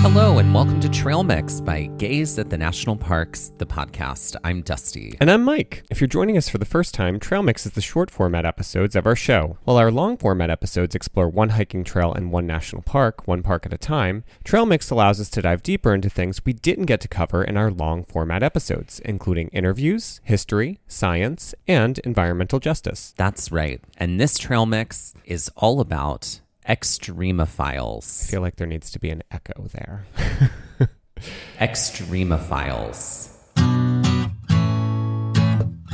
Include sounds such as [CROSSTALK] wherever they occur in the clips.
Hello, and welcome to Trail Mix by Gaze at the National Parks, the podcast. I'm Dusty. And I'm Mike. If you're joining us for the first time, Trail Mix is the short format episodes of our show. While our long format episodes explore one hiking trail and one national park, one park at a time, Trail Mix allows us to dive deeper into things we didn't get to cover in our long format episodes, including interviews, history, science, and environmental justice. That's right. And this Trail Mix is all about Extremophiles. I feel like there needs to be an echo there. [LAUGHS] Extremophiles.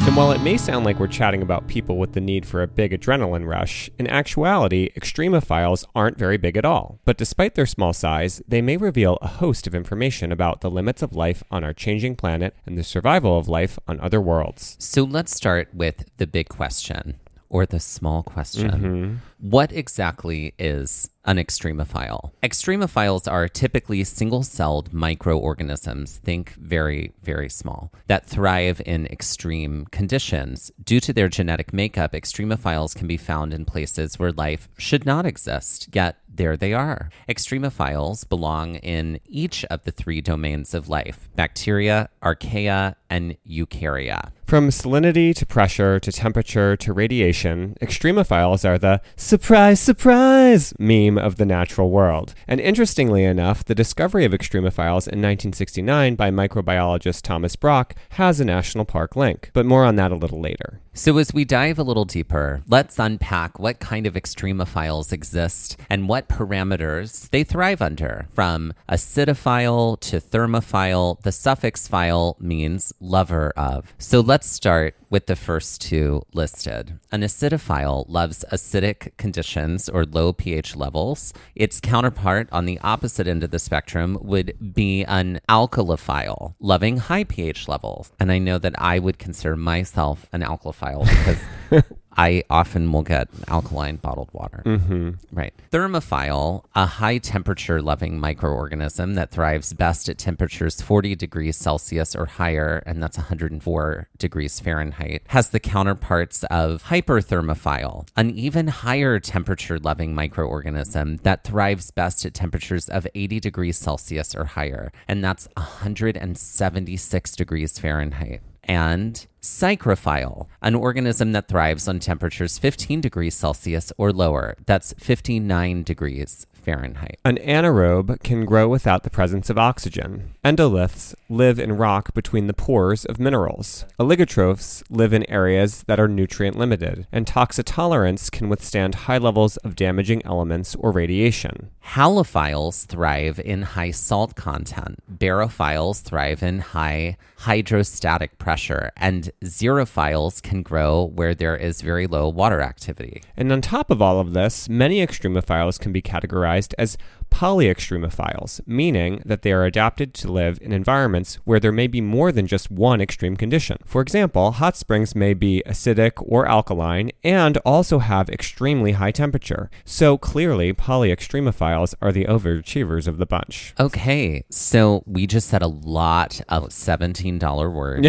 And while it may sound like we're chatting about people with the need for a big adrenaline rush, in actuality, extremophiles aren't very big at all. But despite their small size, they may reveal a host of information about the limits of life on our changing planet and the survival of life on other worlds. So let's start with the big question or the small question. Mm-hmm. What exactly is an extremophile? Extremophiles are typically single celled microorganisms, think very, very small, that thrive in extreme conditions. Due to their genetic makeup, extremophiles can be found in places where life should not exist, yet there they are. Extremophiles belong in each of the three domains of life bacteria, archaea, and eukarya. From salinity to pressure to temperature to radiation, extremophiles are the surprise, surprise meme of the natural world. And interestingly enough, the discovery of extremophiles in 1969 by microbiologist Thomas Brock has a national park link, but more on that a little later. So, as we dive a little deeper, let's unpack what kind of extremophiles exist and what parameters they thrive under. From acidophile to thermophile, the suffix phile means lover of. So, let's start with the first two listed. An acidophile loves acidic conditions or low pH levels. Its counterpart on the opposite end of the spectrum would be an alkalophile, loving high pH levels. And I know that I would consider myself an alkalophile because [LAUGHS] I often will get alkaline bottled water. Mm-hmm. Right. Thermophile, a high temperature loving microorganism that thrives best at temperatures 40 degrees Celsius or higher, and that's 104 degrees Fahrenheit, has the counterparts of hyperthermophile, an even higher temperature loving microorganism that thrives best at temperatures of 80 degrees Celsius or higher, and that's 176 degrees Fahrenheit and psychrophile, an organism that thrives on temperatures 15 degrees Celsius or lower. That's 59 degrees Fahrenheit. An anaerobe can grow without the presence of oxygen. Endoliths live in rock between the pores of minerals. Oligotrophs live in areas that are nutrient limited, and toxitolerants can withstand high levels of damaging elements or radiation. Halophiles thrive in high salt content. Barophiles thrive in high hydrostatic pressure, and xerophiles can grow where there is very low water activity. And on top of all of this, many extremophiles can be categorized as polyextremophiles, meaning that they are adapted to live in environments where there may be more than just one extreme condition. For example, hot springs may be acidic or alkaline and also have extremely high temperature. So clearly, polyextremophiles are the overachievers of the bunch. Okay, so we just said a lot of $17 words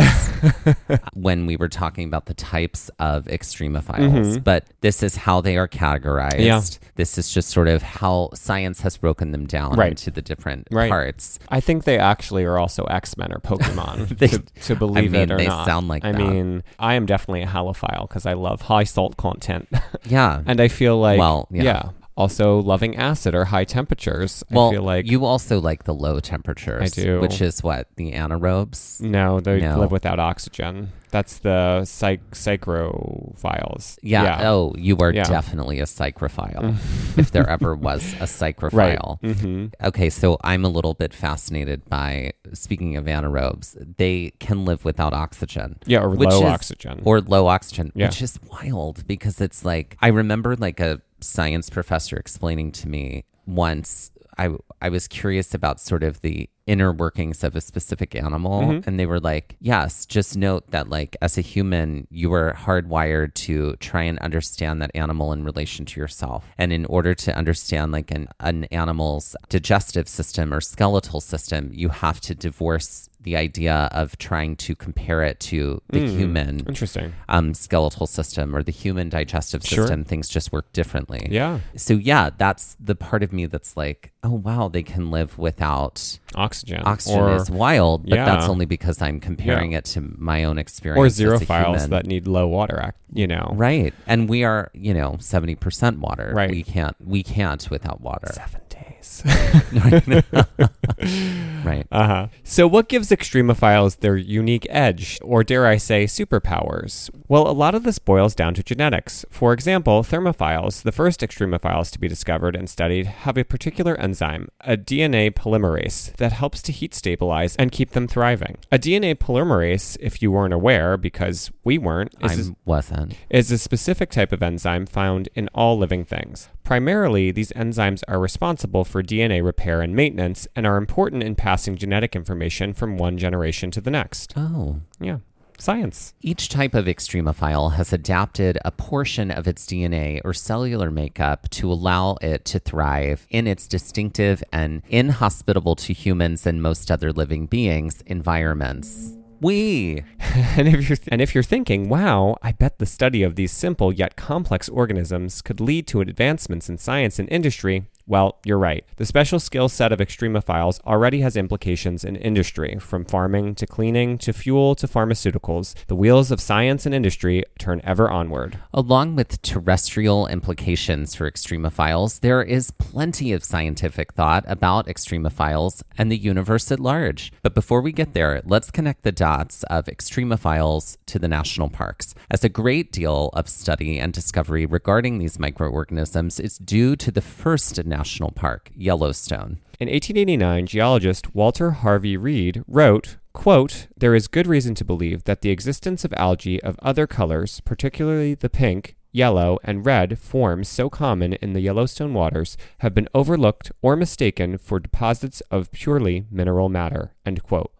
[LAUGHS] when we were talking about the types of extremophiles, but this is how they are categorized. Mm-hmm. Yeah. This is just sort of how science has broken them down Right. into the different Right. parts. I think they actually are also X Men or Pokemon, [LAUGHS] They- to, to believe mean, it or they not. sound like I that. mean, I am definitely a halophile because I love high salt content, [LAUGHS] Yeah. and I feel like, Well, yeah. also loving acid or high temperatures. well, I feel like you also like the low temperatures. I do. Which is what? The anaerobes? no, they No. live without oxygen. That's the psych psychrophiles. Yeah. Oh, you are Yeah. definitely a psychrophile. [LAUGHS] if there ever was a psychrophile. right. hmm Okay, so I'm a little bit fascinated by speaking of anaerobes. They can live without oxygen. Yeah, or Which low is- oxygen. Or low oxygen, Yeah. which is wild because it's like I remember like a science professor explaining to me once I I was curious about sort of the inner workings of a specific animal Mm-hmm. and they were like, "Yes, just note that like as a human, you are hardwired to try and understand that animal in relation to yourself. And in order to understand like an an animal's digestive system or skeletal system, you have to divorce the idea of trying to compare it to the Mm. human Interesting. um, skeletal system or the human digestive Sure. system, things just work differently. Yeah, So yeah, that's the part of me that's like, oh wow, they can live without oxygen. oxygen or, is wild, but that's only because I'm comparing Yeah. it to my own experience. or xerophiles that need low water. Act. You know, right, and we are you know seventy percent water. Right. we can't we can't without water. seven days. [LAUGHS] [LAUGHS] Right. Uh huh. So, what gives extremophiles their unique edge, or dare I say, superpowers? Well, a lot of this boils down to genetics. For example, thermophiles, the first extremophiles to be discovered and studied, have a particular enzyme, a DNA polymerase, that helps to heat stabilize and keep them thriving. A DNA polymerase, if you weren't aware, because we weren't, I is, wasn't. is a specific type of enzyme found in all living things. Primarily, these enzymes are responsible for DNA repair and maintenance and are important in passing genetic information from one generation to the next. Oh. Yeah, science. Each type of extremophile has adapted a portion of its DNA or cellular makeup to allow it to thrive in its distinctive and inhospitable to humans and most other living beings environments. We. [LAUGHS] And if you're and if you're thinking, "Wow, I bet the study of these simple yet complex organisms could lead to advancements in science and industry," well, you're right. The special skill set of extremophiles already has implications in industry, from farming to cleaning to fuel to pharmaceuticals. The wheels of science and industry turn ever onward. Along with terrestrial implications for extremophiles, there is plenty of scientific thought about extremophiles and the universe at large. But before we get there, let's connect the dots of extremophiles to the national parks, as a great deal of study and discovery regarding these microorganisms is due to the first national park, Yellowstone. In 1889, geologist Walter Harvey Weed wrote, quote, There is good reason to believe that the existence of algae of other colors, particularly the pink, yellow, and red forms so common in the Yellowstone waters, have been overlooked or mistaken for deposits of purely mineral matter.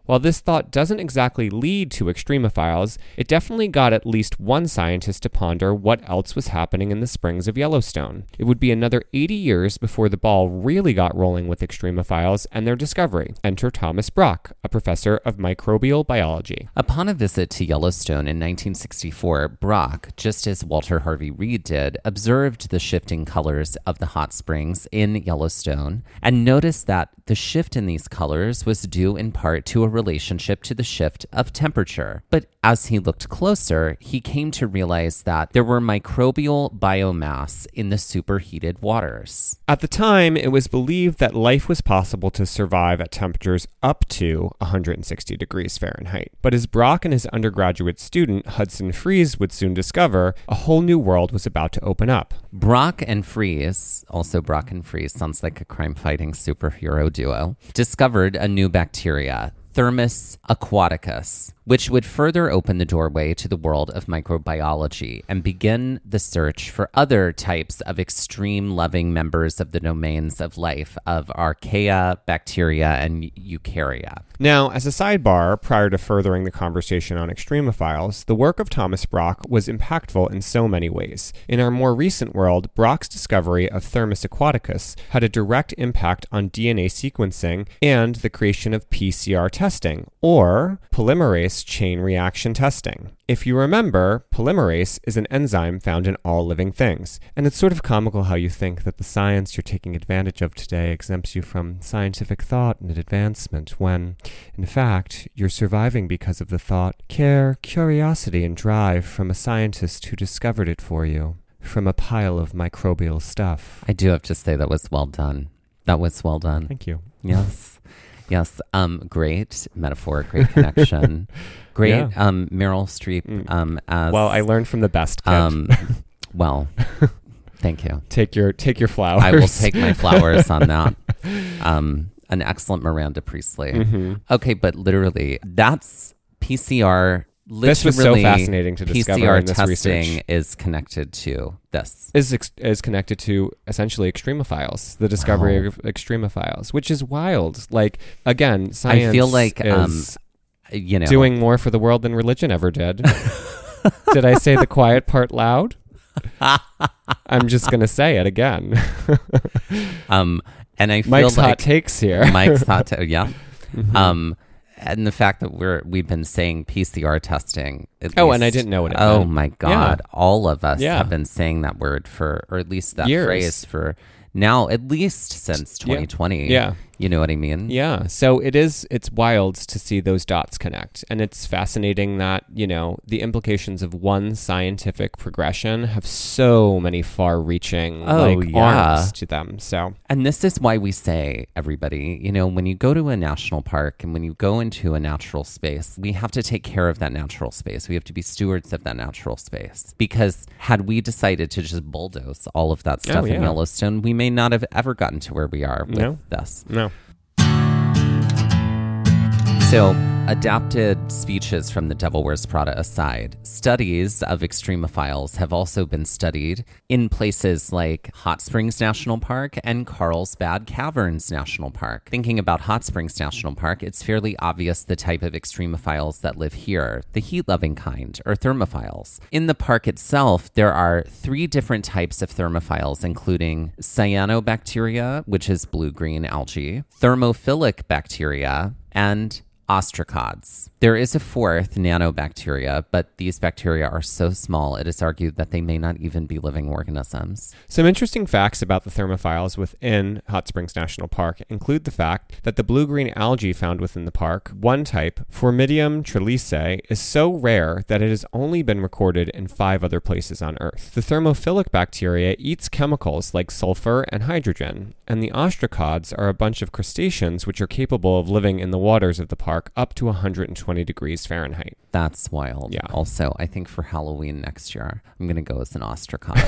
While this thought doesn't exactly lead to extremophiles, it definitely got at least one scientist to ponder what else was happening in the springs of Yellowstone. It would be another 80 years before the ball really got rolling with extremophiles and their discovery. Enter Thomas Brock, a professor of microbial biology. Upon a visit to Yellowstone in 1964, Brock, just as Walter Harvey Weed did, observed the shifting colors of the hot springs in Yellowstone and noticed that the shift in these colors was due in part to a relationship to the shift of temperature. But as he looked closer, he came to realize that there were microbial biomass in the superheated waters. At the time, it was believed that life was possible to survive at temperatures up to 160 degrees Fahrenheit. But as Brock and his undergraduate student Hudson Freeze would soon discover, a whole new world was about to open up. Brock and Freeze, also Brock and Freeze, sounds like a crime fighting superhero duo, discovered a new bacteria area Thermus aquaticus, which would further open the doorway to the world of microbiology and begin the search for other types of extreme loving members of the domains of life of archaea, bacteria, and eukarya. Now, as a sidebar, prior to furthering the conversation on extremophiles, the work of Thomas Brock was impactful in so many ways. In our more recent world, Brock's discovery of Thermus aquaticus had a direct impact on DNA sequencing and the creation of PCR testing, or polymerase chain reaction testing. If you remember, polymerase is an enzyme found in all living things. And it's sort of comical how you think that the science you're taking advantage of today exempts you from scientific thought and advancement, when, in fact, you're surviving because of the thought, care, curiosity, and drive from a scientist who discovered it for you, from a pile of microbial stuff. I do have to say that was well done. That was well done. Thank you. Yes. Yes. Um, great metaphor, great connection. [LAUGHS] Great Yeah. um, Meryl Streep Mm. um, as Well, I learned from the best kid. um, [LAUGHS] well, thank you. take your take your flowers. I will take my flowers on that. [LAUGHS] Um, an excellent Miranda Priestley. Mhm. Okay, but literally, that's PCR. This was so fascinating to discover PCR in this testing research. is connected to this. is ex- is connected to essentially extremophiles, the discovery Wow. of extremophiles, which is wild. Like again, science I feel like um, is you know, doing more for the world than religion ever did. [LAUGHS] did I say the quiet part loud? [LAUGHS] I'm just gonna say it again. um, and I feel Mike's like hot takes here. Mike's hot. [LAUGHS] ta- yeah. Mhm. Um, and the fact that we're we've been saying PCR testing. Oh, and I didn't know what it Oh meant. my God! All of us Yeah. have been saying that word for, or at least that Years. phrase for now, at least since Yeah. 2020. yeah. You know what I mean? Yeah. So it is it's wild to see those dots connect. And it's fascinating that, you know, the implications of one scientific progression have so many far reaching Oh, like yeah. arms to them. So And this is why we say, everybody, you know, when you go to a national park and when you go into a natural space, we have to take care of that natural space. We have to be stewards of that natural space. Because had we decided to just bulldoze all of that oh, stuff in Oh, yeah. Yellowstone, we may not have ever gotten to where we are with No. this. no. So, adapted speeches from The Devil Wears Prada aside, studies of extremophiles have also been studied in places like Hot Springs National Park and Carlsbad Caverns National Park. Thinking about Hot Springs National Park, it's fairly obvious the type of extremophiles that live here the heat loving kind, or thermophiles. In the park itself, there are three different types of thermophiles, including cyanobacteria, which is blue green algae, thermophilic bacteria, and ostracods. There is a fourth, nanobacteria, but these bacteria are so small it is argued that they may not even be living organisms. Some interesting facts about the thermophiles within Hot Springs National Park include the fact that the blue-green algae found within the park, one type, Phormidium treleasei, is so rare that it has only been recorded in five other places on Earth. The thermophilic bacteria eats chemicals like sulfur and hydrogen, and the ostracods are a bunch of crustaceans which are capable of living in the waters of the park up to 120 degrees Fahrenheit. That's wild. Yeah. Also, I think for Halloween next year, I'm going to go as an ostracod.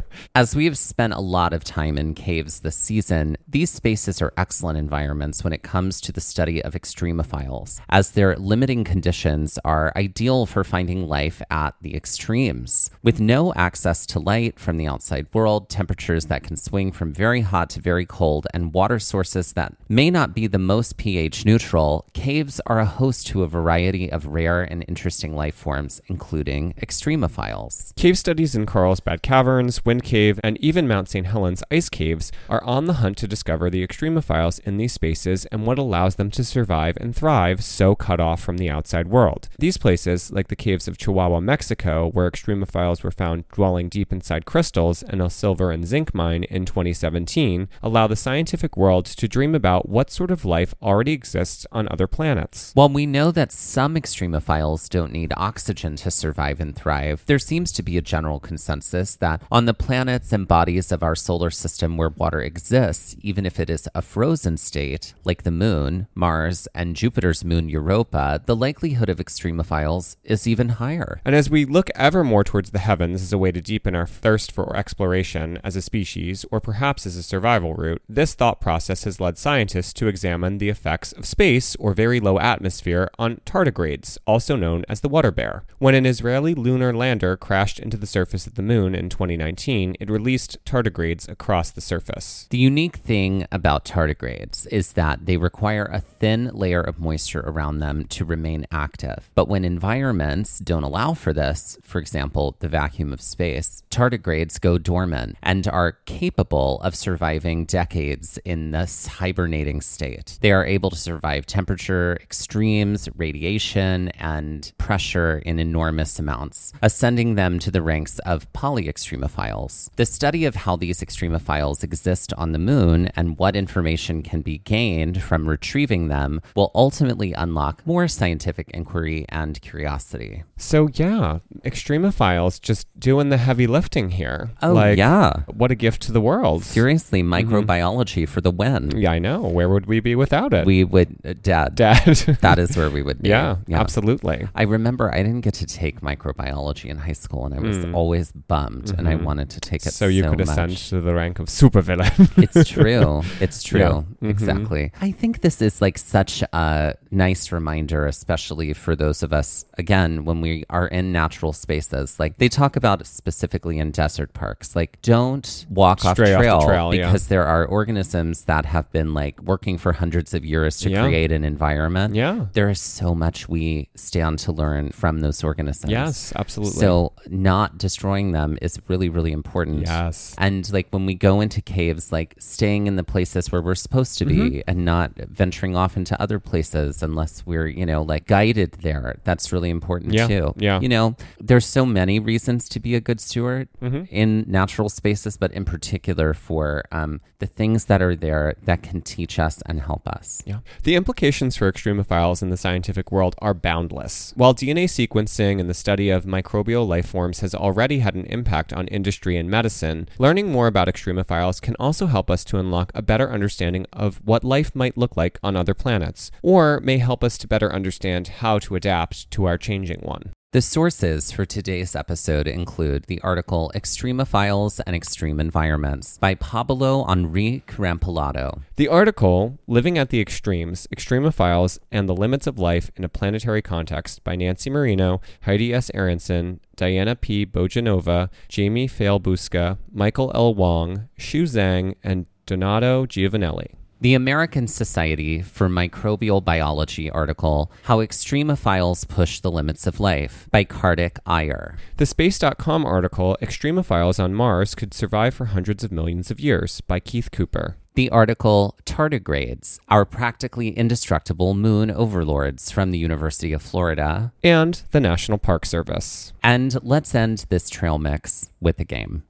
[LAUGHS] As we have spent a lot of time in caves this season, these spaces are excellent environments when it comes to the study of extremophiles, as their limiting conditions are ideal for finding life at the extremes. With no access to light from the outside world, temperatures that can swing from very hot to very cold, and water sources that may not be the most pH neutral, caves are a host to a variety of rare and interesting life forms, including extremophiles. Cave studies in Carlsbad Caverns, Wind Cave, and even Mount St. Helens ice caves are on the hunt to discover the extremophiles in these spaces and what allows them to survive and thrive so cut off from the outside world. These places, like the caves of Chihuahua, Mexico, where extremophiles were found dwelling deep inside crystals and a silver and zinc mine in 2017, allow the scientific world to dream about what sort of life already exists on other planets. While we know that some extremophiles don't need oxygen to survive and thrive, there seems to be a general consensus that on the planets and bodies of our solar system where water exists, even if it is a frozen state, like the moon, Mars, and Jupiter's moon Europa, the likelihood of extremophiles is even higher. And as we look ever more towards the heavens as a way to deepen our thirst for exploration as a species, or perhaps as a survival route, this thought process has led scientists to examine the effects of space or or very low atmosphere on tardigrades, also known as the water bear. When an Israeli lunar lander crashed into the surface of the moon in 2019, it released tardigrades across the surface. The unique thing about tardigrades is that they require a thin layer of moisture around them to remain active. But when environments don't allow for this, for example, the vacuum of space, tardigrades go dormant and are capable of surviving decades in this hibernating state. They are able to survive temperature extremes, radiation, and pressure in enormous amounts, ascending them to the ranks of polyextremophiles. The study of how these extremophiles exist on the moon and what information can be gained from retrieving them will ultimately unlock more scientific inquiry and curiosity. So, yeah, extremophiles just doing the heavy lifting here. Oh, like, yeah. What a gift to the world. Seriously, microbiology for the win. Yeah, I know. Where would we be without it? We would, uh, Dad, Dad. [LAUGHS] that is where we would be. yeah, yeah, absolutely. I remember I didn't get to take microbiology in high school, and I was always bummed, and I wanted to take it Mm. Mm-hmm. So you could much. ascend to the rank of supervillain. It's true. [LAUGHS] It's true. Yeah. Mhm. Exactly. I think this is like such a nice reminder, especially for those of us, again, when we are in natural spaces. Like they talk about specifically in desert parks, like don't walk off Stray off the trail, trail, yeah. because there are organisms that have been like working for hundreds of years to Yeah. create an environment. yeah. There is so much we stand to learn from those organisms. Yes, absolutely. So not destroying them is really, really important. yes. And like when we go into caves, like staying in the places where we're supposed to be Mm-hmm. and not venturing off into other places unless we're, you know, like guided there. That's really important Yeah, too. yeah. You know, there's so many reasons to be a good steward Mm-hmm. in natural spaces, but in particular for um, the things that are there that can teach us and help us. Yeah. The implications for extremophiles in the scientific world are boundless. While DNA sequencing and the study of microbial life forms has already had an impact on industry and medicine, learning more about extremophiles can also help us to unlock a better understanding of what life might look like on other planets, or may help us to better understand how to adapt to our changing one. The sources for today's episode include the article Extremophiles and Extreme Environments by Pablo Henri Rampelotto. The article, Living at the Extremes Extremophiles and the Limits of Life in a Planetary Context by Nancy Merino, Heidi S. Aronson, Diana P. Bojanova, Jayme Feyhl-Buska, Michael L. Wong, Shu Zhang, and Donato Giovannelli. The American Society for Microbial Biology article How Extremophiles Push the Limits of Life by Kartik Iyer. The Space.com article, Extremophiles on Mars Could Survive for Hundreds of Millions of Years by Keith Cooper. The article Tardigrades, Our Practically Indestructible Moon Overlords from the University of Florida. And the National Park Service. And let's end this trail mix with a game.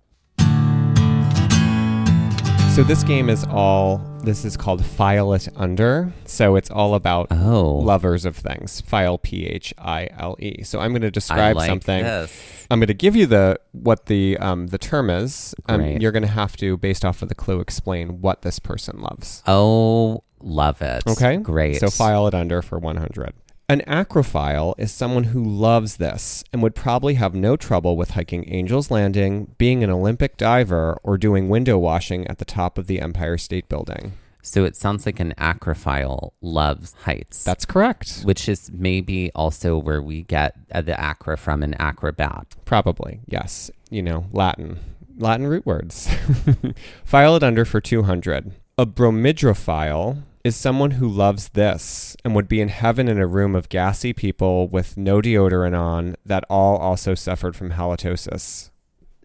So this game is all, this is called File It Under. So it's all about Oh. lovers of things. File P H I L E. So I'm going to I describe like something. this. I'm going to give you the what the um, the term is. Um, you're going to have to, based off of the clue, explain what this person loves. Oh, love it. Okay, Great. So file it under for 100. An acrophile is someone who loves this and would probably have no trouble with hiking Angel's Landing, being an Olympic diver, or doing window washing at the top of the Empire State Building. So it sounds like an acrophile loves heights. That's correct. which is maybe also where we get uh, the acra from an acrobat. Probably, yes. You know, Latin. Latin root words. [LAUGHS] File it under for 200. A bromidrophile is someone who loves this and would be in heaven in a room of gassy people with no deodorant on that all also suffered from halitosis.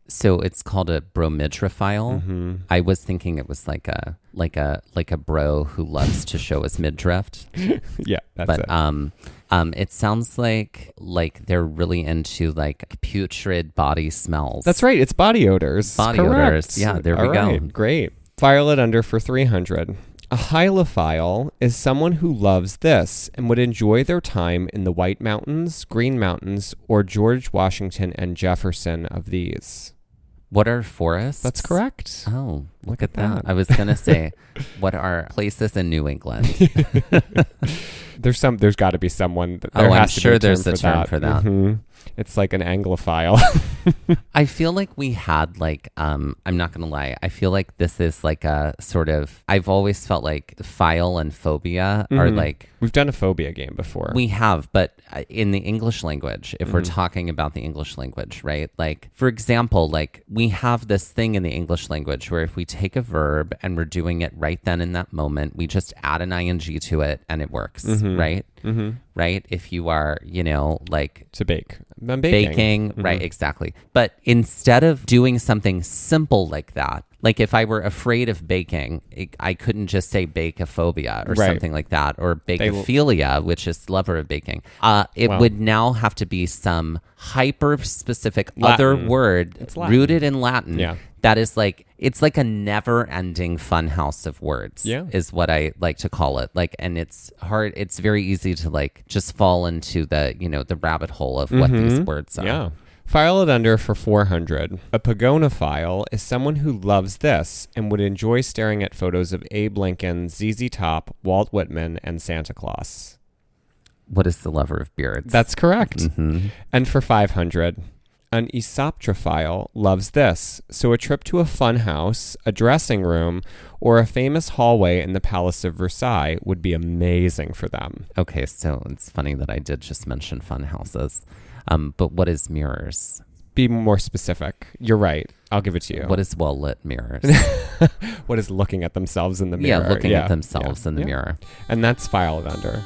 So it's called a bromidrophile. Mm-hmm. I was thinking it was like a like a like a bro who loves to show his midriff. [LAUGHS] Yeah, that's but it. um um it sounds like like they're really into like putrid body smells. That's right. It's body odors. Body Correct. odors. Yeah, there we All go. Great. File it under for 300. A hylophile is someone who loves this and would enjoy their time in the White Mountains, Green Mountains, or George Washington and Jefferson of these. What are forests? That's correct. Oh, look, Look at at that. that. I was gonna [LAUGHS] say, what are places in New England? [LAUGHS] There's some. There's got to be someone. That, Oh, I'm to sure a term there's for a term that. for that. Mhm. It's like an Anglophile. [LAUGHS] I feel like we had like um I'm not gonna lie. I feel like this is like a sort of I've always felt like file and phobia are like We've done a phobia game before. we have, but uh, in the English language, if we're talking about the English language, right? Like, for example, like we have this thing in the English language where if we take a verb and we're doing it right then in that moment, we just add an ing to it and it works, right? Mm-hmm. Right? If you are, you know, like to bake. I'm baking. baking, right? Exactly. But instead of doing something simple like that, like if I were afraid of baking, it, I couldn't just say bakeophobia or Right. something like that, or bakophilia, which is lover of baking. Uh, it would now have to be some hyper specific other word It's rooted in Latin. Yeah. That is like it's like a never-ending funhouse of words. Yeah. is what I like to call it. Like, and it's hard. It's very easy to like just fall into the you know the rabbit hole of what these words are. Mm-hmm. Yeah. File it under for 400. A pagonophile is someone who loves this and would enjoy staring at photos of Abe Lincoln, ZZ Top, Walt Whitman, and Santa Claus. What is the lover of beards? That's correct. Mhm. And for 500, an esoptrophile loves this. So a trip to a fun house, a dressing room, or a famous hallway in the Palace of Versailles would be amazing for them. Okay, so it's funny that I did just mention fun houses. Um, but what is mirrors? Be more specific. You're right. I'll give it to you. What is well lit mirrors? [LAUGHS] what is looking at themselves in the mirror? yeah, looking Yeah, at themselves yeah, in the yeah. mirror. And that's file it under.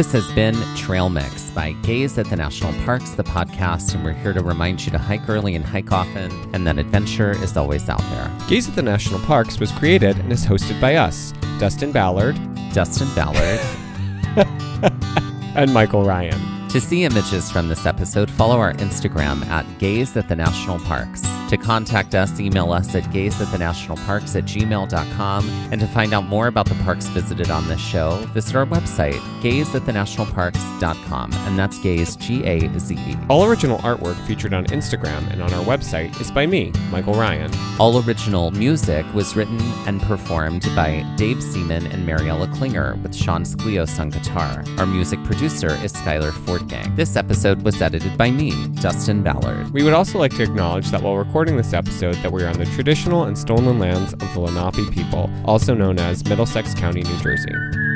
This has been Trail Mix by Gaze at the National Parks, the podcast, and we're here to remind you to hike early and hike often, and that adventure is always out there. Gaze at the National Parks was created and is hosted by us, Dustin Ballard Dustin Ballard. [LAUGHS] [LAUGHS] and Michael Ryan. To see images from this episode, follow our Instagram at Gaze at the National Parks. To contact us, email us at gaze at the national parks at gmail.com. And to find out more about the parks visited on this show, visit our website, gazeatthenationalparks.com. And that's gaze, G A Z E. All original artwork featured on Instagram and on our website is by me, Michael Ryan. All original music was written and performed by Dave Seamon and Mariella Klinger, with Sean Sglios on guitar. Our music producer is Skyler Fortgang. This episode was edited by me, Dustin Ballard. We would also like to acknowledge that while recording this episode that we are on the traditional and stolen lands of the Lenape people, also known as Middlesex County, New Jersey.